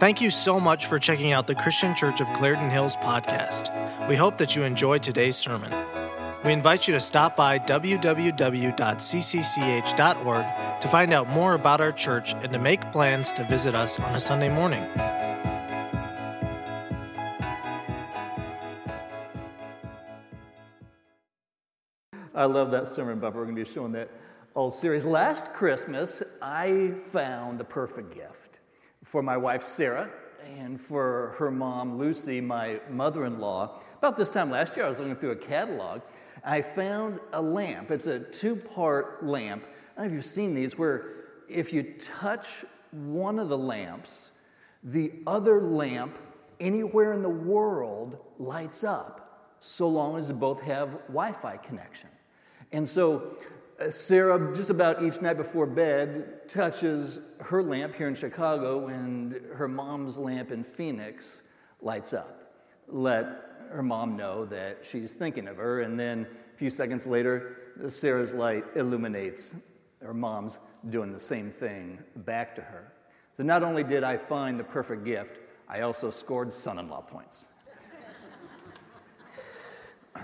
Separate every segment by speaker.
Speaker 1: Thank you so much for checking out the Christian Church of Clarendon Hills podcast. We hope that you enjoyed today's sermon. We invite you to stop by www.cccch.org to find out more about our church and to make plans to visit us on a Sunday morning.
Speaker 2: I love that sermon bumper. We're going to be showing that all series. Last Christmas, I found the perfect gift for my wife, Sarah, and for her mom, Lucy, my mother in law. About this time last year, I was looking through a catalog. I found a lamp. It's a two part lamp. I don't know if you've seen these, where if you touch one of the lamps, the other lamp anywhere in the world lights up, so long as both have Wi Fi connection. And so Sarah, just about each night before bed, touches her lamp here in Chicago, and her mom's lamp in Phoenix lights up. Let her mom know that she's thinking of her, and then a few seconds later, Sarah's light illuminates her mom's doing the same thing back to her. So not only did I find the perfect gift, I also scored son in law points.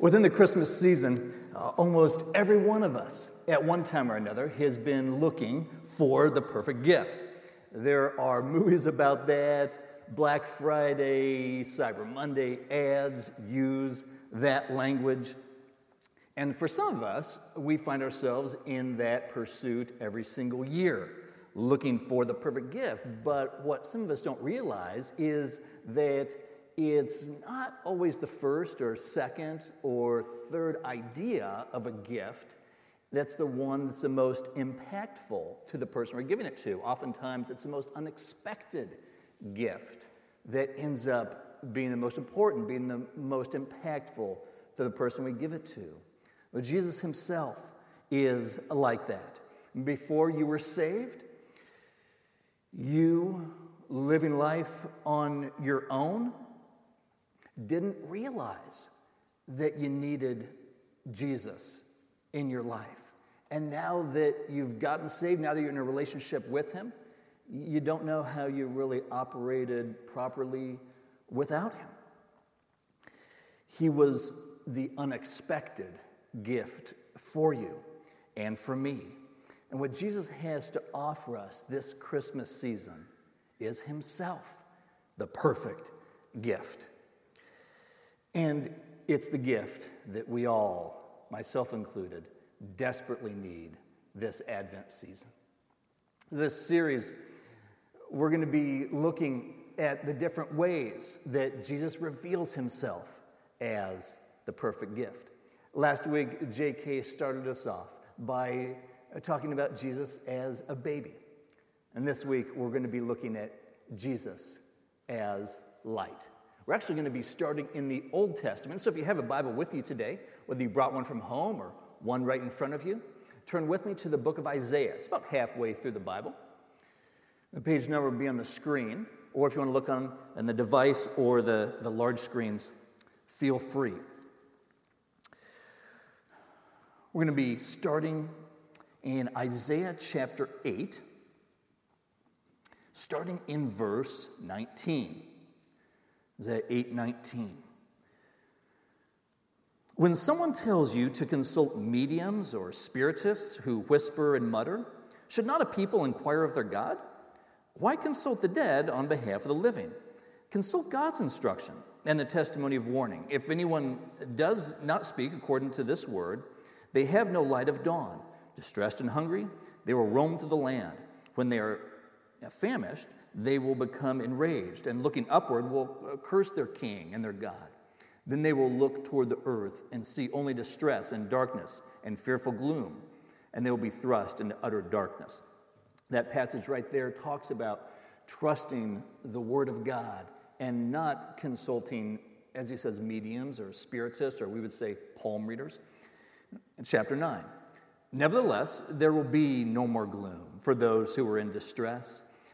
Speaker 2: Within the Christmas season, uh, almost every one of us, at one time or another, has been looking for the perfect gift. There are movies about that. Black Friday, Cyber Monday ads use that language. And for some of us, we find ourselves in that pursuit every single year, looking for the perfect gift. But what some of us don't realize is that it's not always the first or second or third idea of a gift that's the one that's the most impactful to the person we're giving it to. Oftentimes, it's the most unexpected gift that ends up being the most important, being the most impactful to the person we give it to. Well, Jesus himself is like that. Before you were saved, you living life on your own didn't realize that you needed Jesus in your life. And now that you've gotten saved, now that you're in a relationship with Him, you don't know how you really operated properly without Him. He was the unexpected gift for you and for me. And what Jesus has to offer us this Christmas season is Himself, the perfect gift. And it's the gift that we all, myself included, desperately need this Advent season. This series, we're going to be looking at the different ways that Jesus reveals himself as the perfect gift. Last week, J.K. started us off by uh, talking about Jesus as a baby. And this week, we're going to be looking at Jesus as light. We're actually going to be starting in the Old Testament. So if you have a Bible with you today, whether you brought one from home or one right in front of you, turn with me to the book of Isaiah. It's about halfway through the Bible. The page number will be on the screen, or if you want to look on, on the device or the, the large screens, feel free. We're going to be starting in Isaiah chapter 8, starting in verse 19. Isaiah 8:19. When someone tells you to consult mediums or spiritists who whisper and mutter, should not a people inquire of their God? Why consult the dead on behalf of the living? Consult God's instruction and the testimony of warning. If anyone does not speak according to this word, they have no light of dawn. Distressed and hungry, they will roam to the land. When they are famished, they will become enraged, and looking upward will uh, curse their king and their God. Then they will look toward the earth and see only distress and darkness and fearful gloom, and they will be thrust into utter darkness. That passage right there talks about trusting the Word of God and not consulting, as he says, mediums or spiritists, or we would say palm readers. In chapter 9. Nevertheless, there will be no more gloom for those who are in distress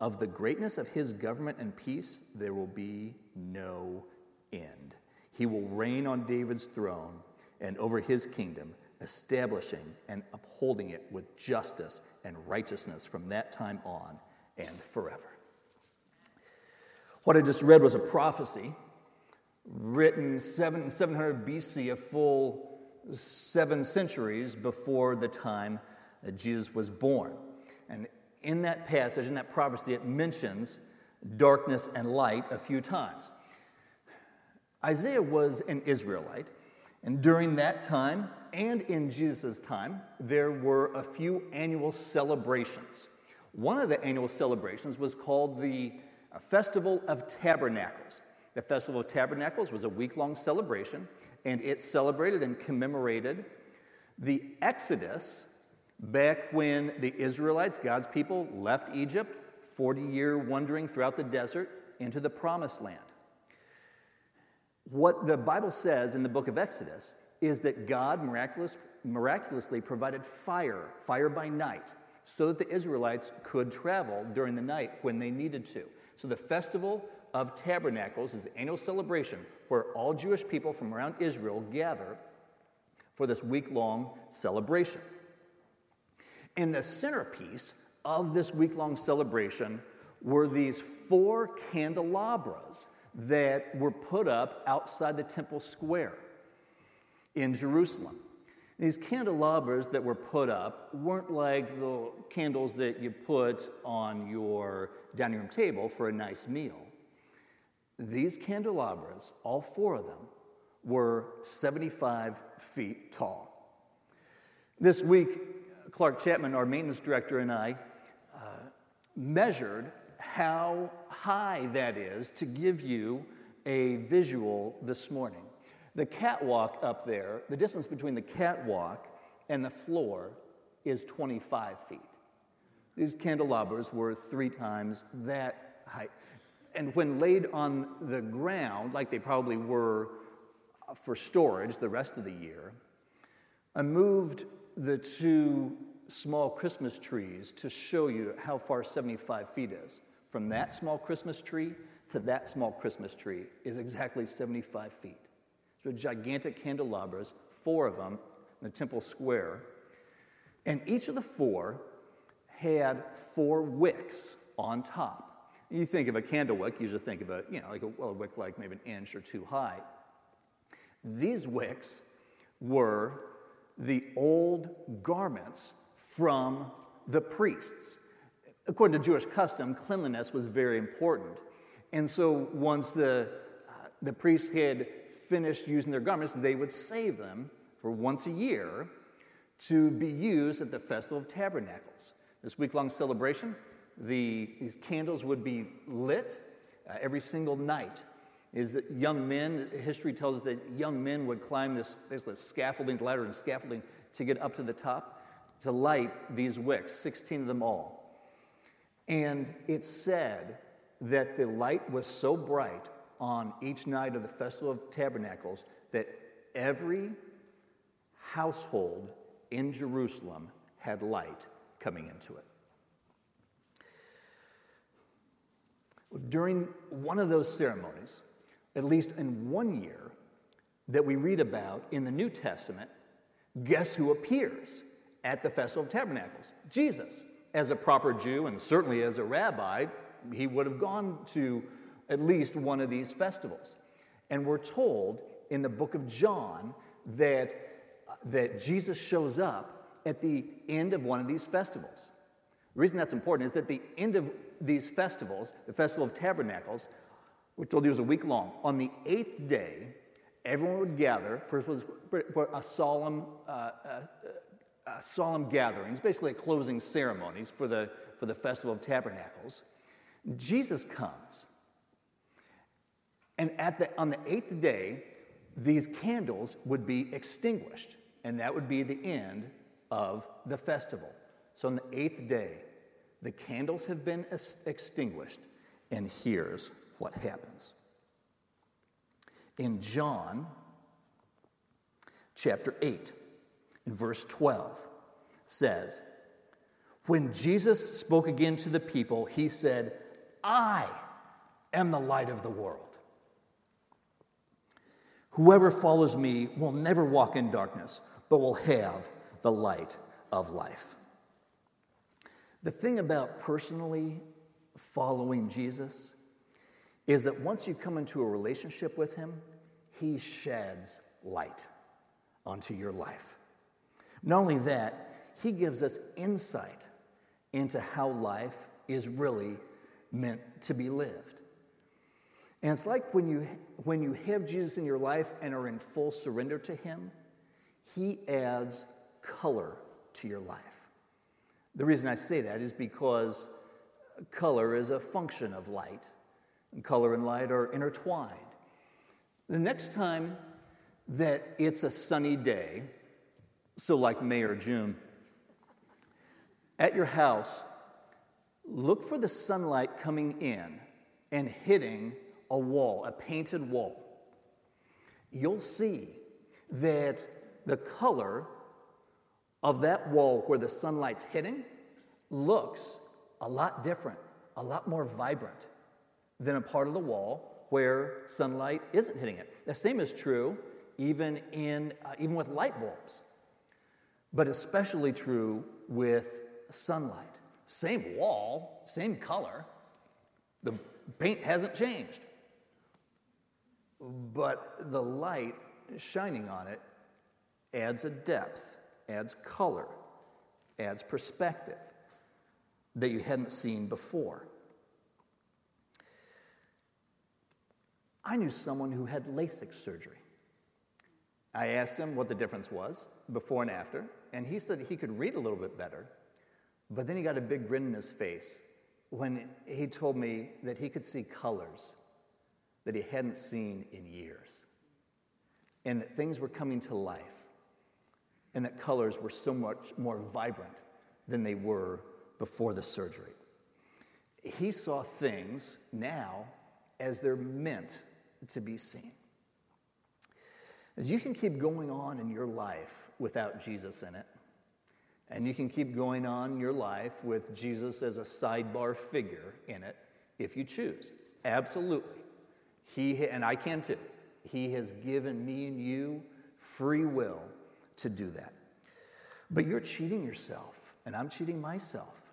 Speaker 2: Of the greatness of his government and peace, there will be no end. He will reign on David's throne and over his kingdom, establishing and upholding it with justice and righteousness from that time on and forever. What I just read was a prophecy written 7, 700 BC, a full seven centuries before the time that Jesus was born. And in that passage, in that prophecy, it mentions darkness and light a few times. Isaiah was an Israelite, and during that time and in Jesus' time, there were a few annual celebrations. One of the annual celebrations was called the uh, Festival of Tabernacles. The Festival of Tabernacles was a week long celebration, and it celebrated and commemorated the Exodus back when the Israelites, God's people, left Egypt, 40 year wandering throughout the desert into the promised land. What the Bible says in the book of Exodus is that God miraculous, miraculously provided fire, fire by night, so that the Israelites could travel during the night when they needed to. So the Festival of Tabernacles is an annual celebration where all Jewish people from around Israel gather for this week long celebration. And the centerpiece of this week long celebration were these four candelabras that were put up outside the temple square in Jerusalem. These candelabras that were put up weren't like the candles that you put on your dining room table for a nice meal. These candelabras, all four of them, were 75 feet tall. This week, Clark Chapman, our maintenance director, and I uh, measured how high that is to give you a visual this morning. The catwalk up there, the distance between the catwalk and the floor is 25 feet. These candelabras were three times that height. And when laid on the ground, like they probably were for storage the rest of the year, I moved the two small Christmas trees to show you how far 75 feet is. From that small Christmas tree to that small Christmas tree is exactly 75 feet. So gigantic candelabras, four of them in the temple square. And each of the four had four wicks on top. You think of a candle wick, you usually think of a, you know, like a, well, a wick like maybe an inch or two high. These wicks were the old garments from the priests. According to Jewish custom, cleanliness was very important. And so once the, uh, the priests had finished using their garments, they would save them for once a year to be used at the Festival of Tabernacles. This week long celebration, the, these candles would be lit uh, every single night. Is that young men, history tells us that young men would climb this basically scaffolding, ladder and scaffolding to get up to the top to light these wicks, 16 of them all. And it said that the light was so bright on each night of the Festival of Tabernacles that every household in Jerusalem had light coming into it. During one of those ceremonies, at least in one year that we read about in the New Testament, guess who appears at the Festival of Tabernacles? Jesus. As a proper Jew, and certainly as a rabbi, he would have gone to at least one of these festivals. And we're told in the book of John that, that Jesus shows up at the end of one of these festivals. The reason that's important is that the end of these festivals, the Festival of Tabernacles, we told you was a week long, on the eighth day, everyone would gather. First was for a solemn, uh, uh, uh, solemn gatherings, basically a closing ceremonies for the, for the Festival of Tabernacles. Jesus comes. And at the, on the eighth day, these candles would be extinguished, and that would be the end of the festival. So on the eighth day, the candles have been extinguished, and here's what happens. In John chapter 8, in verse 12, says, When Jesus spoke again to the people, he said, I am the light of the world. Whoever follows me will never walk in darkness, but will have the light of life. The thing about personally following Jesus is that once you come into a relationship with Him, He sheds light onto your life. Not only that, He gives us insight into how life is really meant to be lived. And it's like when you, when you have Jesus in your life and are in full surrender to Him, He adds color to your life. The reason I say that is because color is a function of light, and color and light are intertwined. The next time that it's a sunny day, so like May or June, at your house, look for the sunlight coming in and hitting a wall, a painted wall. You'll see that the color of that wall where the sunlight's hitting looks a lot different, a lot more vibrant than a part of the wall where sunlight isn't hitting it. The same is true even in uh, even with light bulbs, but especially true with sunlight. Same wall, same color. The paint hasn't changed. But the light shining on it adds a depth adds color, adds perspective that you hadn't seen before. I knew someone who had LASIK surgery. I asked him what the difference was before and after, and he said he could read a little bit better, but then he got a big grin in his face when he told me that he could see colors that he hadn't seen in years, and that things were coming to life and that colors were so much more vibrant than they were before the surgery. He saw things now as they're meant to be seen. As you can keep going on in your life without Jesus in it, and you can keep going on your life with Jesus as a sidebar figure in it if you choose. Absolutely. He, and I can too. He has given me and you free will to do that. But you're cheating yourself, and I'm cheating myself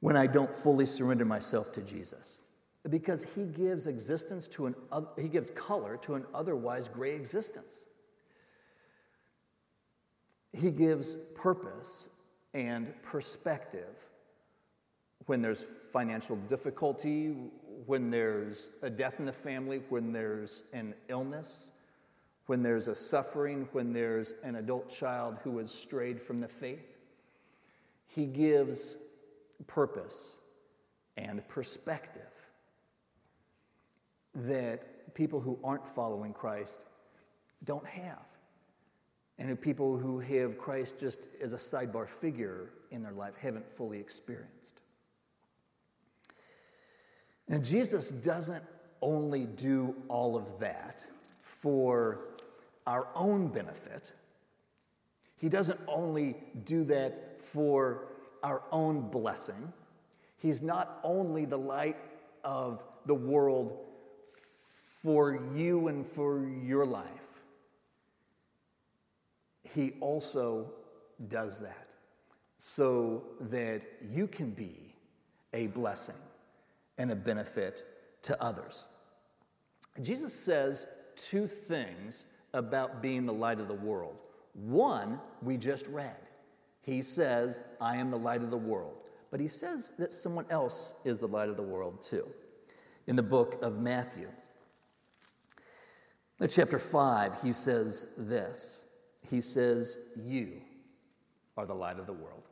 Speaker 2: when I don't fully surrender myself to Jesus. Because he gives existence to an he gives color to an otherwise gray existence. He gives purpose and perspective when there's financial difficulty, when there's a death in the family, when there's an illness, when there's a suffering, when there's an adult child who has strayed from the faith. He gives purpose and perspective that people who aren't following Christ don't have. And who people who have Christ just as a sidebar figure in their life haven't fully experienced. And Jesus doesn't only do all of that for our own benefit. He doesn't only do that for our own blessing, He's not only the light of the world for you and for your life, He also does that so that you can be a blessing and a benefit to others. Jesus says two things about being the light of the world. One, we just read. He says, I am the light of the world. But he says that someone else is the light of the world too. In the book of Matthew, chapter 5, he says this He says, You are the light of the world.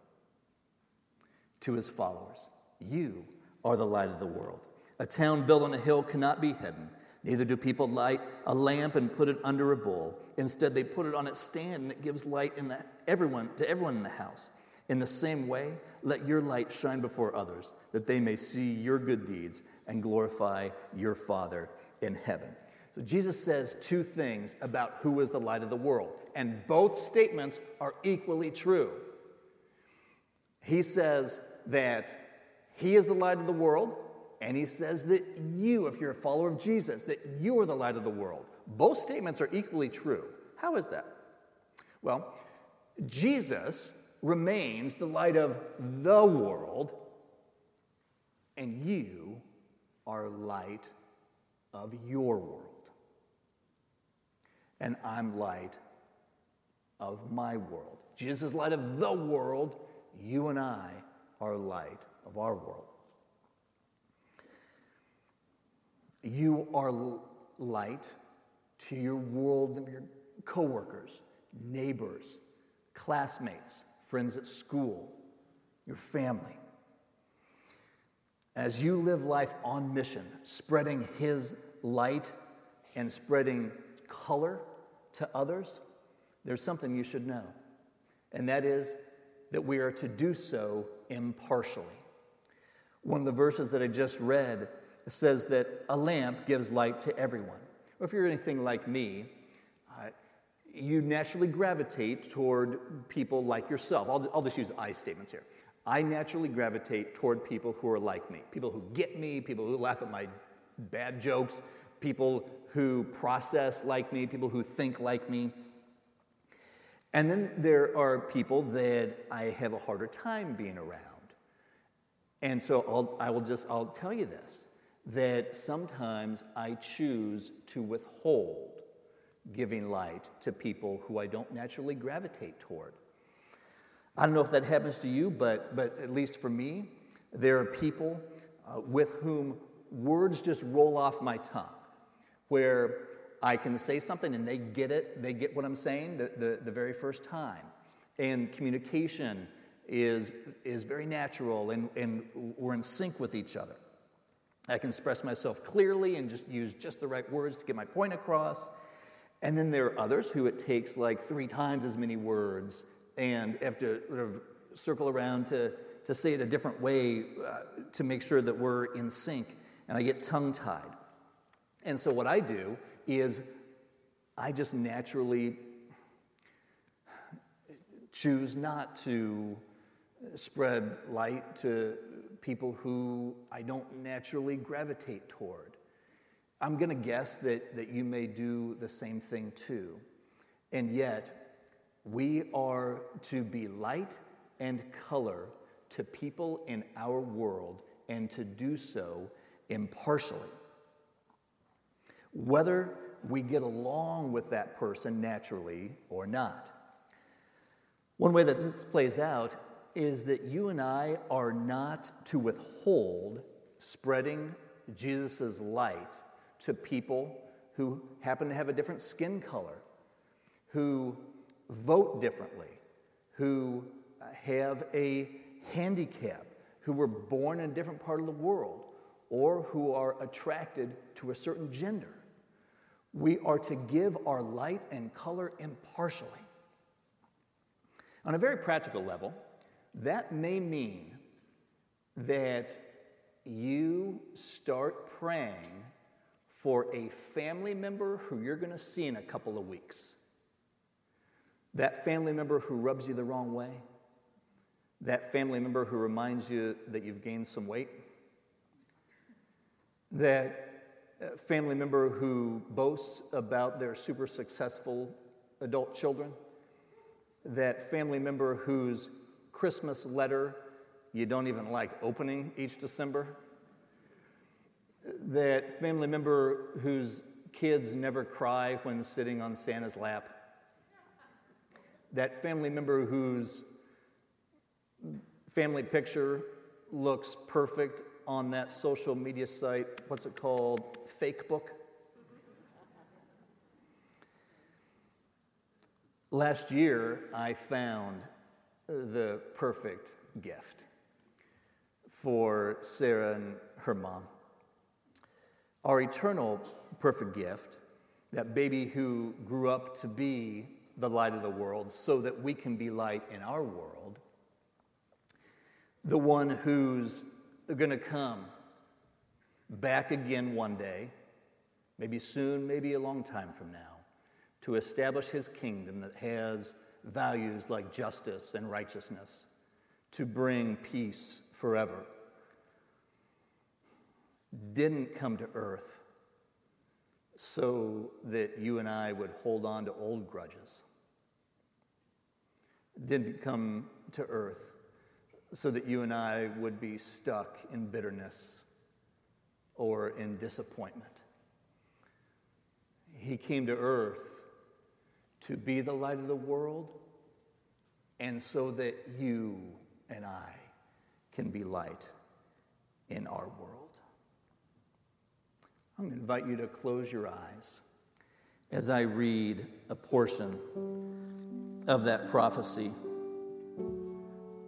Speaker 2: To his followers, You are the light of the world. A town built on a hill cannot be hidden. Neither do people light a lamp and put it under a bowl. Instead, they put it on its stand and it gives light in the, everyone, to everyone in the house. In the same way, let your light shine before others, that they may see your good deeds and glorify your Father in heaven. So Jesus says two things about who is the light of the world, and both statements are equally true. He says that he is the light of the world, and he says that you, if you're a follower of Jesus, that you are the light of the world. Both statements are equally true. How is that? Well, Jesus remains the light of the world, and you are light of your world. And I'm light of my world. Jesus is light of the world. You and I are light of our world. You are light to your world your coworkers, neighbors, classmates, friends at school, your family. As you live life on mission, spreading His light and spreading color to others, there's something you should know. And that is that we are to do so impartially. One of the verses that I just read says that a lamp gives light to everyone. If you're anything like me, uh, you naturally gravitate toward people like yourself. I'll, I'll just use I statements here. I naturally gravitate toward people who are like me, people who get me, people who laugh at my bad jokes, people who process like me, people who think like me. And then there are people that I have a harder time being around. And so I'll, I will just, I'll tell you this that sometimes I choose to withhold giving light to people who I don't naturally gravitate toward. I don't know if that happens to you, but, but at least for me, there are people uh, with whom words just roll off my tongue, where I can say something and they get it, they get what I'm saying the, the, the very first time. And communication is, is very natural, and, and we're in sync with each other. I can express myself clearly and just use just the right words to get my point across. And then there are others who it takes like three times as many words and have to sort of circle around to, to say it a different way uh, to make sure that we're in sync. And I get tongue tied. And so what I do is I just naturally choose not to spread light to people who I don't naturally gravitate toward. I'm going to guess that, that you may do the same thing too. And yet, we are to be light and color to people in our world and to do so impartially. Whether we get along with that person naturally or not. One way that this plays out is that you and I are not to withhold spreading Jesus' light to people who happen to have a different skin color, who vote differently, who have a handicap, who were born in a different part of the world, or who are attracted to a certain gender. We are to give our light and color impartially. On a very practical level, that may mean that you start praying for a family member who you're going to see in a couple of weeks. That family member who rubs you the wrong way. That family member who reminds you that you've gained some weight. That family member who boasts about their super successful adult children. That family member whose Christmas letter you don't even like opening each December. That family member whose kids never cry when sitting on Santa's lap. That family member whose family picture looks perfect on that social media site. What's it called? Fakebook. Last year, I found the perfect gift for Sarah and her mom. Our eternal perfect gift, that baby who grew up to be the light of the world so that we can be light in our world, the one who's going to come back again one day, maybe soon, maybe a long time from now, to establish his kingdom that has values like justice and righteousness, to bring peace forever, didn't come to earth so that you and I would hold on to old grudges. Didn't come to earth so that you and I would be stuck in bitterness or in disappointment. He came to earth to be the light of the world and so that you and I can be light in our world. I'm going to invite you to close your eyes as I read a portion of that prophecy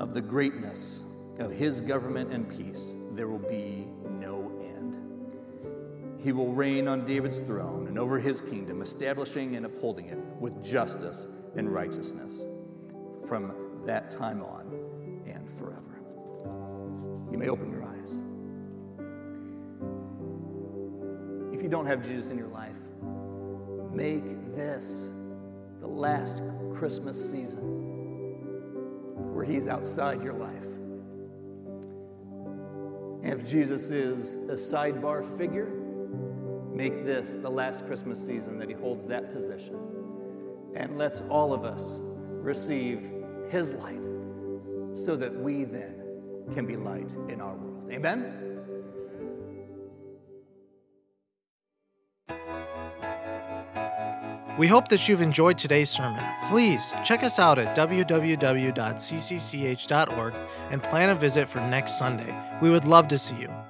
Speaker 2: Of the greatness of his government and peace, there will be no end. He will reign on David's throne and over his kingdom, establishing and upholding it with justice and righteousness from that time on and forever. You may open your eyes. If you don't have Jesus in your life, make this the last Christmas season where He's outside your life. And if Jesus is a sidebar figure, make this the last Christmas season that He holds that position. And let's all of us receive His light so that we then can be light in our world. Amen?
Speaker 1: We hope that you've enjoyed today's sermon. Please check us out at www.cccch.org and plan a visit for next Sunday. We would love to see you.